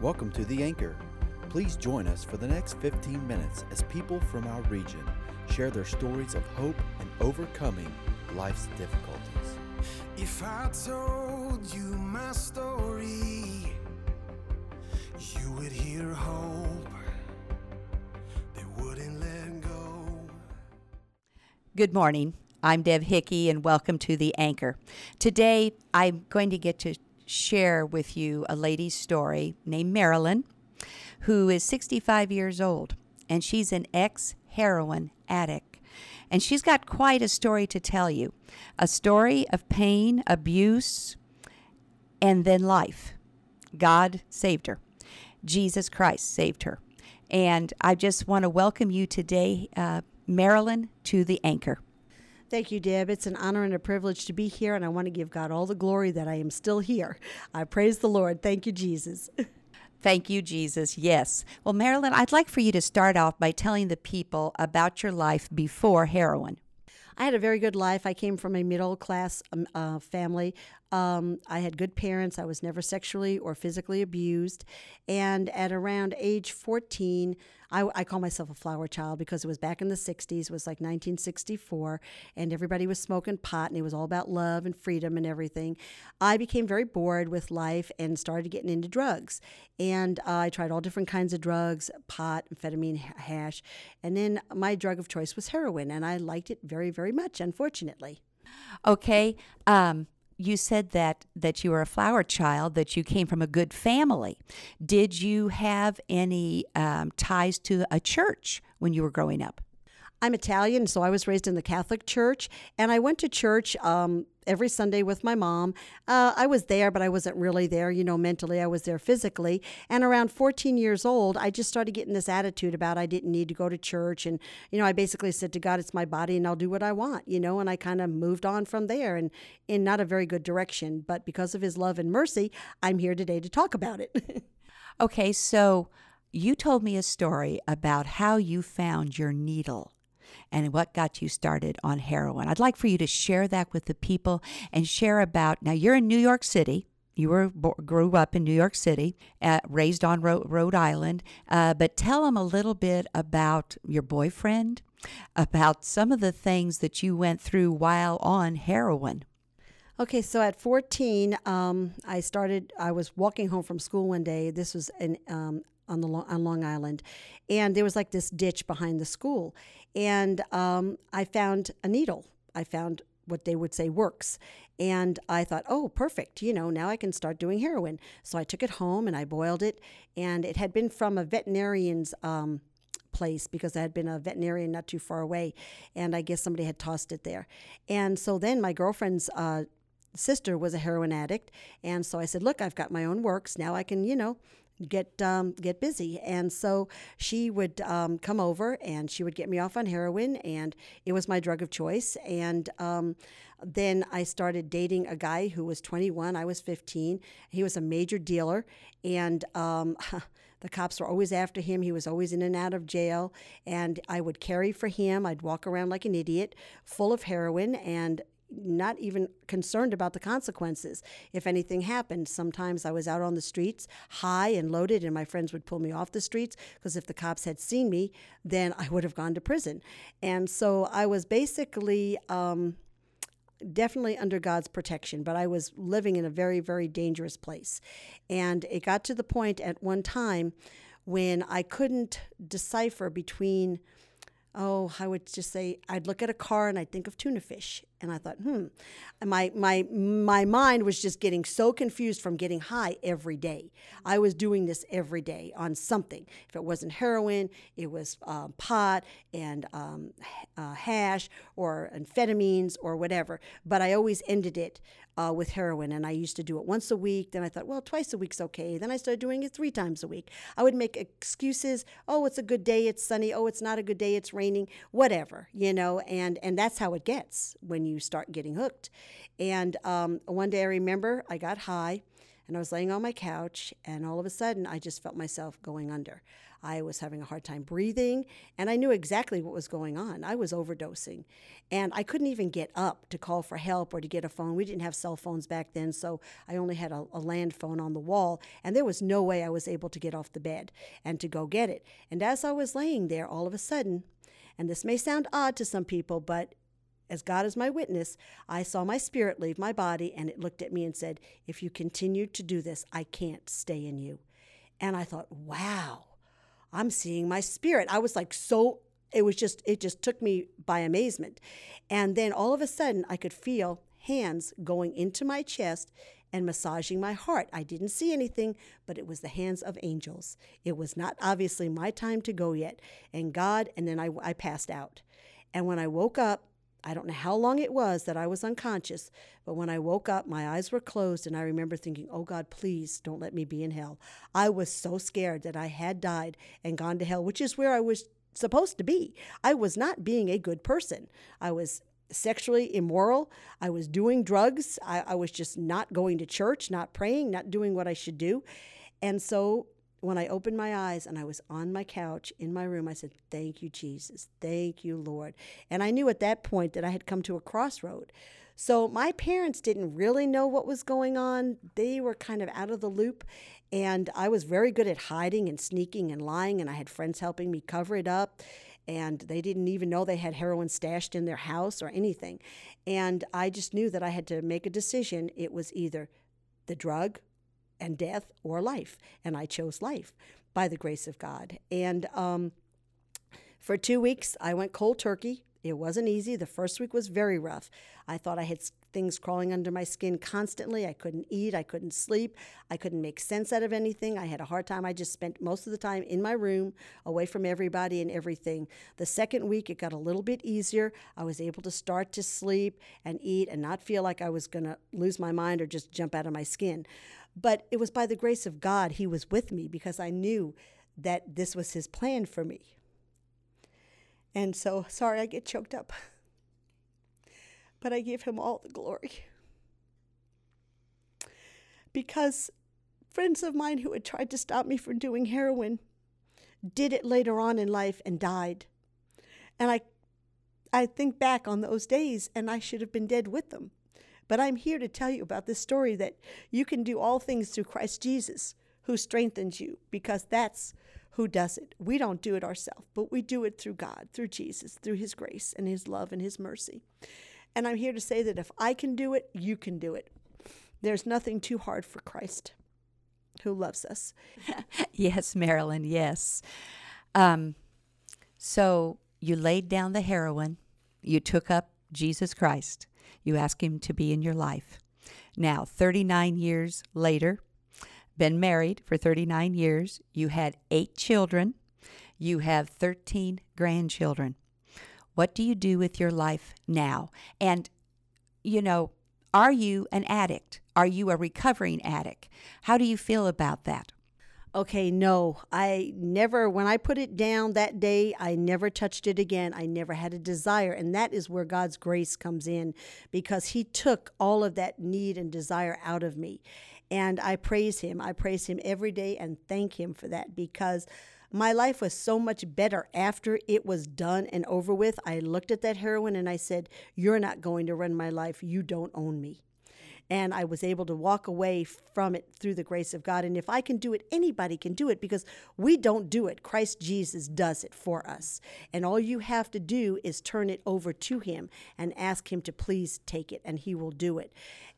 Welcome to The Anchor. Please join us for the next 15 minutes as people from our region share their stories of hope and overcoming life's difficulties. If I told you my story, you would hear hope that wouldn't let go. Good morning. I'm Deb Hickey, and welcome to The Anchor. Today, I'm going to get to share with you a lady's story named Marilyn, who is 65 years old, and she's an ex heroin addict. And she's got quite a story to tell you a story of pain, abuse, and then life. God saved her. Jesus Christ saved her. And I just want to welcome you today, uh, Marilyn, to the anchor. Thank you, Deb. It's an honor and a privilege to be here, and I want to give God all the glory that I am still here. I praise the Lord. Thank you, Jesus. Thank you, Jesus. Yes. Well, Marilyn, I'd like for you to start off by telling the people about your life before heroin. I had a very good life. I came from a middle class um, uh, family. Um, I had good parents. I was never sexually or physically abused. And at around age 14, I, I, call myself a flower child because it was back in the 60s. It was like 1964, and everybody was smoking pot, and it was all about love and freedom and everything. I became very bored with life and started getting into drugs. And uh, I tried all different kinds of drugs pot, amphetamine, hash. And then my drug of choice was heroin, and I liked it very, very much, unfortunately. Okay. Um, you said that that you were a flower child, that you came from a good family. Did you have any um, ties to a church when you were growing up? I'm Italian, so I was raised in the Catholic Church, and I went to church um, every Sunday with my mom. Uh, I was there, but I wasn't really there, you know, mentally. I was there physically. And around 14 years old, I just started getting this attitude about I didn't need to go to church. And, you know, I basically said to God, it's my body and I'll do what I want, you know, and I kind of moved on from there and in not a very good direction. But because of his love and mercy, I'm here today to talk about it. okay, so you told me a story about how you found your needle and what got you started on heroin. I'd like for you to share that with the people and share about now you're in New York City. You were grew up in New York City, uh, raised on Rhode, Rhode Island, uh, but tell them a little bit about your boyfriend, about some of the things that you went through while on heroin. Okay, so at 14, um, I started. I was walking home from school one day. This was in um, on the on Long Island, and there was like this ditch behind the school, and um, I found a needle. I found what they would say works, and I thought, oh, perfect. You know, now I can start doing heroin. So I took it home and I boiled it, and it had been from a veterinarian's. Um, place because I had been a veterinarian not too far away, and I guess somebody had tossed it there. And so then my girlfriend's uh, sister was a heroin addict, and so I said, "Look, I've got my own works now. I can, you know, get um, get busy. And so she would um, come over and she would get me off on heroin, and it was my drug of choice. And um, then I started dating a guy who was 21. I was 15. He was a major dealer, and um, the cops were always after him. He was always in and out of jail, and I would carry for him. I'd walk around like an idiot, full of heroin, and not even concerned about the consequences if anything happened. Sometimes I was out on the streets, high and loaded, and my friends would pull me off the streets because if the cops had seen me, then I would have gone to prison. And so I was basically. Um, definitely under God's protection, but I was living in a very, very dangerous place. And it got to the point at one time when I couldn't decipher between oh, I would just say I'd look at a car and I'd think of tuna fish, and I thought, hmm, my my my mind was just getting so confused from getting high every day. I was doing this every day on something. If it wasn't heroin, it was um, pot and um, uh, hash or amphetamines or whatever. But I always ended it uh, with heroin, and I used to do it once a week. Then I thought, well, twice a week's okay. Then I started doing it three times a week. I would make excuses. Oh, it's a good day. It's sunny. Oh, it's not a good day. It's raining. Whatever, you know. And and that's how it gets when you start getting hooked. And um, one day I remember I got high And I was laying on my couch, and all of a sudden, I just felt myself going under. I was having a hard time breathing, and I knew exactly what was going on. I was overdosing, and I couldn't even get up to call for help or to get a phone. We didn't have cell phones back then, so I only had a, a land phone on the wall, and there was no way I was able to get off the bed and to go get it. And as I was laying there, all of a sudden, and this may sound odd to some people, but as God is my witness, I saw my spirit leave my body and it looked at me and said, If you continue to do this, I can't stay in you. And I thought, wow, I'm seeing my spirit. I was like so it was just it just took me by amazement. And then all of a sudden I could feel hands going into my chest and massaging my heart. I didn't see anything, but it was the hands of angels. It was not obviously my time to go yet. And God, and then I, I passed out. And when I woke up, I don't know how long it was that I was unconscious, but when I woke up, my eyes were closed, and I remember thinking, Oh God, please don't let me be in hell. I was so scared that I had died and gone to hell, which is where I was supposed to be. I was not being a good person. I was sexually immoral. I was doing drugs. I, I was just not going to church, not praying, not doing what I should do. And so when I opened my eyes and I was on my couch in my room, I said, Thank you, Jesus. Thank you, Lord. And I knew at that point that I had come to a crossroad. So my parents didn't really know what was going on. They were kind of out of the loop. And I was very good at hiding and sneaking and lying, and I had friends helping me cover it up. And they didn't even know they had heroin stashed in their house or anything. And I just knew that I had to make a decision. It was either the drug and death or life. And I chose life by the grace of God. And um, for two weeks, I went cold turkey. It wasn't easy. The first week was very rough. I thought I had things crawling under my skin constantly. I couldn't eat. I couldn't sleep. I couldn't make sense out of anything. I had a hard time. I just spent most of the time in my room, away from everybody and everything. The second week, it got a little bit easier. I was able to start to sleep and eat and not feel like I was going to lose my mind or just jump out of my skin. But it was by the grace of God He was with me because I knew that this was His plan for me. And so, sorry, I get choked up. But I give Him all the glory. Because friends of mine who had tried to stop me from doing heroin did it later on in life and died. And I I think back on those days and I should have been dead with them. But I'm here to tell you about this story that you can do all things through Christ Jesus who strengthens you because that's who does it. We don't do it ourselves, but we do it through God, through Jesus, through his grace and his love and his mercy. And I'm here to say that if I can do it, you can do it. There's nothing too hard for Christ who loves us. yes, Marilyn, yes. Um, so you laid down the heroin, you took up Jesus Christ. You asked Him to be in your life. Now, 39 years later, been married for 39 years. You had eight children. You have 13 grandchildren. What do you do with your life now? And, you know, are you an addict? Are you a recovering addict? How do you feel about that? Okay, no, I never, when I put it down that day, I never touched it again. I never had a desire. And that is where God's grace comes in because He took all of that need and desire out of me. And I praise Him. I praise Him every day and thank Him for that because my life was so much better after it was done and over with. I looked at that heroin and I said, You're not going to run my life. You don't own me and I was able to walk away from it through the grace of God. And if I can do it, anybody can do it because we don't do it. Christ Jesus does it for us. And all you have to do is turn it over to Him and ask Him to please take it, and He will do it.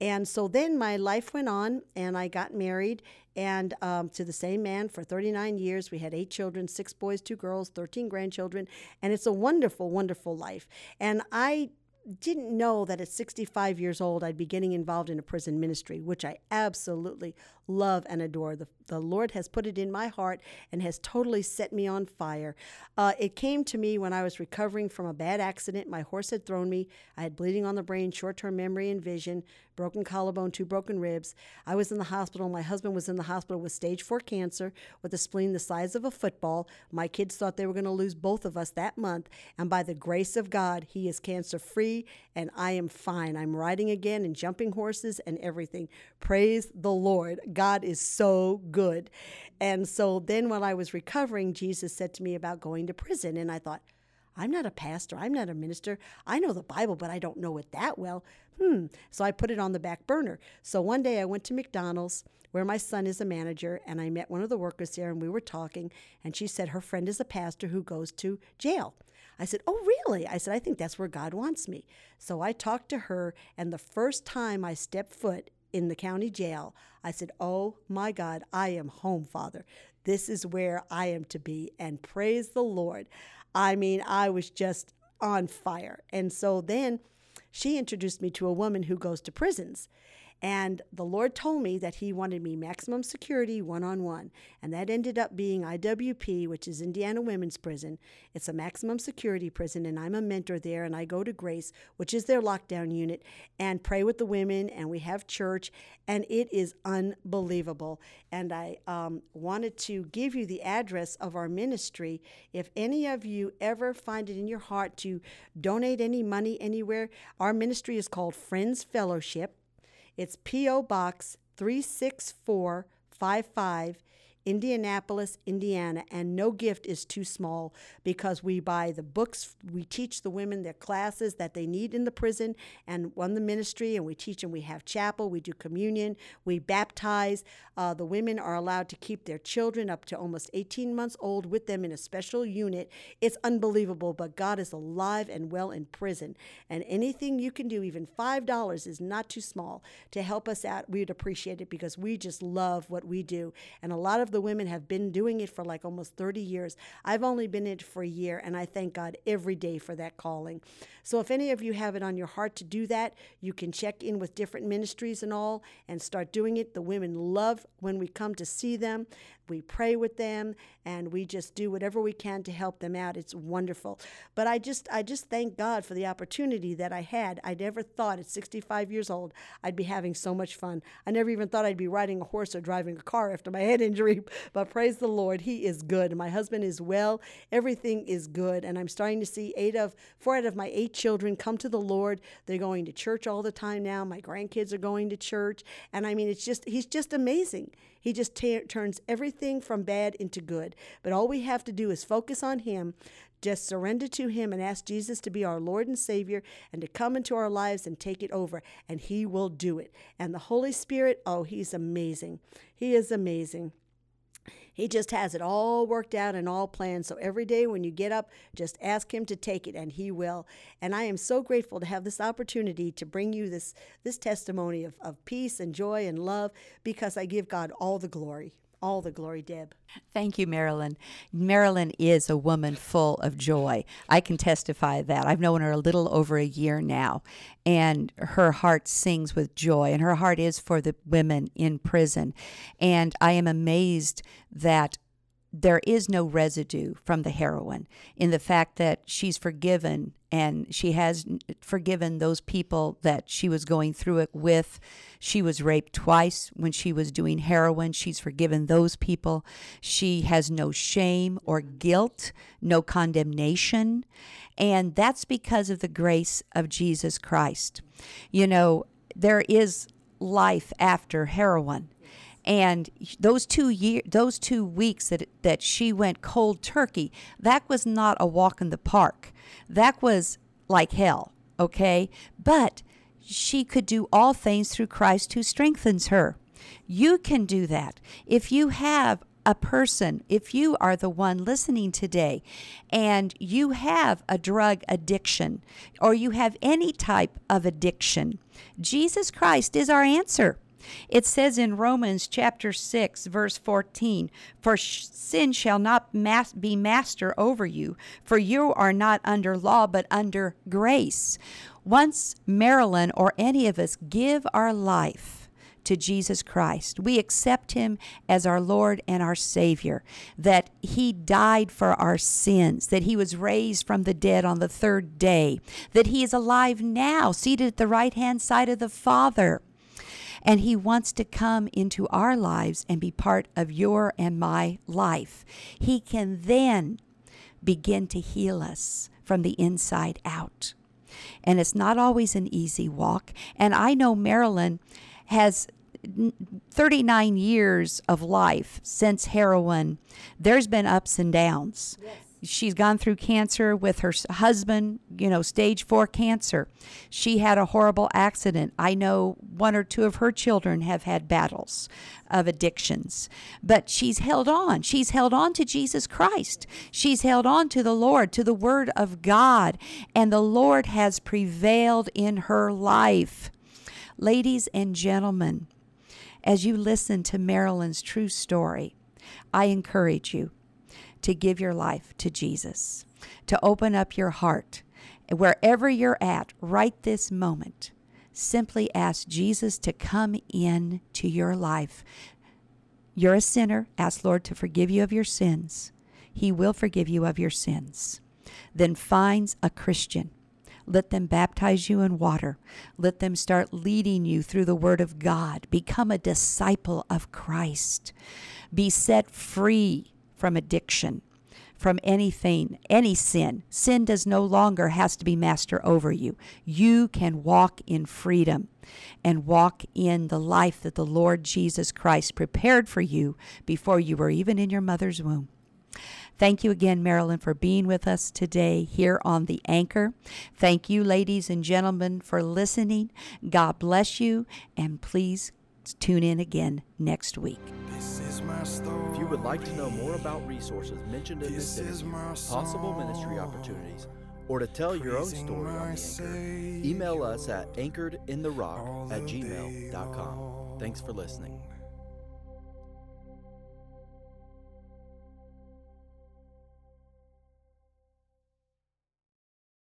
And so then my life went on, and I got married and um, to the same man for 39 years. We had eight children six boys, two girls, 13 grandchildren. And it's a wonderful, wonderful life. And I didn't know that at 65 years old I'd be getting involved in a prison ministry, which I absolutely love and adore. The, the Lord has put it in my heart and has totally set me on fire. Uh, it came to me when I was recovering from a bad accident. My horse had thrown me. I had bleeding on the brain, short term memory and vision, broken collarbone, two broken ribs. I was in the hospital. My husband was in the hospital with stage four cancer with a spleen the size of a football. My kids thought they were going to lose both of us that month. And by the grace of God, he is cancer free and I am fine. I'm riding again and jumping horses and everything. Praise the Lord. God is so good. And so then while I was recovering, Jesus said to me about going to prison. And I thought, I'm not a pastor. I'm not a minister. I know the Bible, but I don't know it that well. Hmm. So I put it on the back burner. So one day I went to McDonald's where my son is a manager and I met one of the workers there and we were talking and she said her friend is a pastor who goes to jail. I said, "Oh, really?" I said, "I think that's where God wants me." So I talked to her and the first time I stepped foot in the county jail, I said, Oh my God, I am home, Father. This is where I am to be. And praise the Lord. I mean, I was just on fire. And so then she introduced me to a woman who goes to prisons. And the Lord told me that He wanted me maximum security one on one. And that ended up being IWP, which is Indiana Women's Prison. It's a maximum security prison, and I'm a mentor there. And I go to Grace, which is their lockdown unit, and pray with the women. And we have church, and it is unbelievable. And I um, wanted to give you the address of our ministry. If any of you ever find it in your heart to donate any money anywhere, our ministry is called Friends Fellowship. It's P.O. Box 36455, Indianapolis, Indiana, and no gift is too small because we buy the books, we teach the women their classes that they need in the prison and run the ministry, and we teach them. We have chapel, we do communion, we baptize. Uh, the women are allowed to keep their children up to almost 18 months old with them in a special unit. It's unbelievable, but God is alive and well in prison, and anything you can do, even five dollars, is not too small to help us out. We'd appreciate it because we just love what we do, and a lot of the women have been doing it for like almost 30 years. I've only been in it for a year, and I thank God every day for that calling. So if any of you have it on your heart to do that, you can check in with different ministries and all and start doing it. The women love when we come to see them. We pray with them and we just do whatever we can to help them out. It's wonderful. But I just I just thank God for the opportunity that I had. I never thought at 65 years old I'd be having so much fun. I never even thought I'd be riding a horse or driving a car after my head injury. But praise the Lord, he is good. My husband is well. Everything is good and I'm starting to see eight of four out of my eight children come to the Lord. They're going to church all the time now. My grandkids are going to church. And I mean, it's just, he's just amazing. He just t- turns everything from bad into good. But all we have to do is focus on Him, just surrender to Him and ask Jesus to be our Lord and Savior and to come into our lives and take it over. And He will do it. And the Holy Spirit, oh, He's amazing. He is amazing. He just has it all worked out and all planned. So every day when you get up, just ask him to take it and he will. And I am so grateful to have this opportunity to bring you this this testimony of, of peace and joy and love because I give God all the glory. All the glory, Deb. Thank you, Marilyn. Marilyn is a woman full of joy. I can testify that. I've known her a little over a year now, and her heart sings with joy, and her heart is for the women in prison. And I am amazed that there is no residue from the heroin in the fact that she's forgiven and she has forgiven those people that she was going through it with. She was raped twice when she was doing heroin. She's forgiven those people. She has no shame or guilt, no condemnation. And that's because of the grace of Jesus Christ. You know, there is life after heroin and those two year those two weeks that that she went cold turkey that was not a walk in the park. That was like hell okay? But she could do all things through Christ who strengthens her. You can do that. If you have a person, if you are the one listening today and you have a drug addiction or you have any type of addiction, Jesus Christ is our answer. It says in Romans chapter 6, verse 14, For sin shall not mas- be master over you, for you are not under law, but under grace. Once Marilyn or any of us give our life, to Jesus Christ. We accept him as our Lord and our Savior, that he died for our sins, that he was raised from the dead on the third day, that he is alive now, seated at the right hand side of the Father. And He wants to come into our lives and be part of your and my life. He can then begin to heal us from the inside out. And it's not always an easy walk. And I know Marilyn has 39 years of life since heroin, there's been ups and downs. She's gone through cancer with her husband, you know, stage four cancer. She had a horrible accident. I know one or two of her children have had battles of addictions, but she's held on. She's held on to Jesus Christ. She's held on to the Lord, to the Word of God, and the Lord has prevailed in her life. Ladies and gentlemen, as you listen to Marilyn's true story, I encourage you to give your life to Jesus, to open up your heart. Wherever you're at right this moment, simply ask Jesus to come in to your life. You're a sinner. Ask Lord to forgive you of your sins. He will forgive you of your sins. Then find a Christian. Let them baptize you in water. Let them start leading you through the Word of God. Become a disciple of Christ. Be set free from addiction, from anything, any sin. Sin does no longer has to be master over you. You can walk in freedom and walk in the life that the Lord Jesus Christ prepared for you before you were even in your mother's womb. Thank you again, Marilyn, for being with us today here on The Anchor. Thank you, ladies and gentlemen, for listening. God bless you, and please tune in again next week. This is my story. If you would like to know more about resources mentioned in this This is interview, possible ministry opportunities, or to tell your own story on the Anchor, email us at anchoredintherock at gmail.com. Thanks for listening.